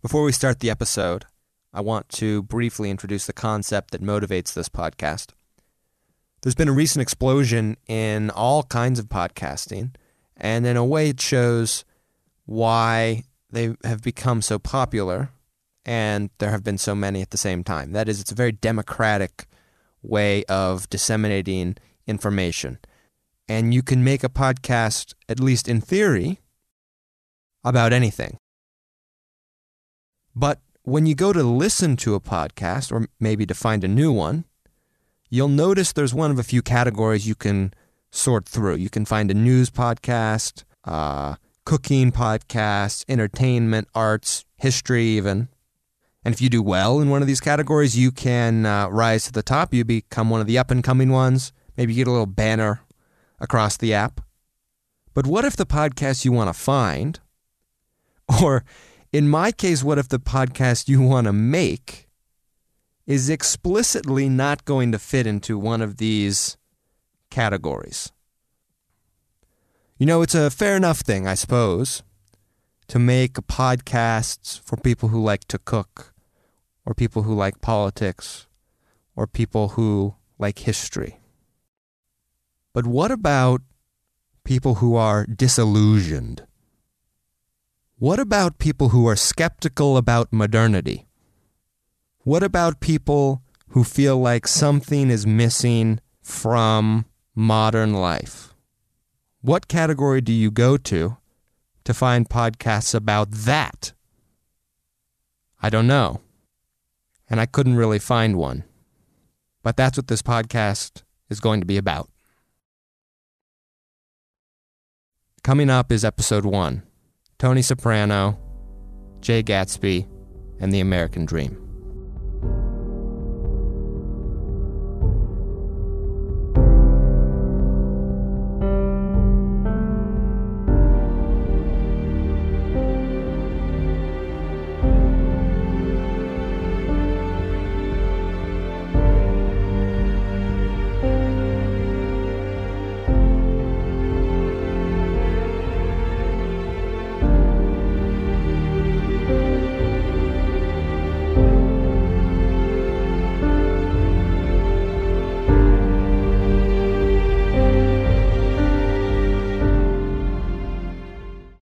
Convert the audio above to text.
Before we start the episode, I want to briefly introduce the concept that motivates this podcast. There's been a recent explosion in all kinds of podcasting, and in a way, it shows why they have become so popular and there have been so many at the same time. That is, it's a very democratic way of disseminating information. And you can make a podcast, at least in theory, about anything. But when you go to listen to a podcast, or maybe to find a new one, you'll notice there's one of a few categories you can sort through. You can find a news podcast, uh, cooking podcasts, entertainment, arts, history, even. And if you do well in one of these categories, you can uh, rise to the top. You become one of the up and coming ones. Maybe you get a little banner across the app. But what if the podcast you want to find, or in my case, what if the podcast you want to make is explicitly not going to fit into one of these categories? You know, it's a fair enough thing, I suppose, to make podcasts for people who like to cook, or people who like politics, or people who like history. But what about people who are disillusioned? What about people who are skeptical about modernity? What about people who feel like something is missing from modern life? What category do you go to to find podcasts about that? I don't know. And I couldn't really find one. But that's what this podcast is going to be about. Coming up is episode one Tony Soprano, Jay Gatsby, and the American Dream.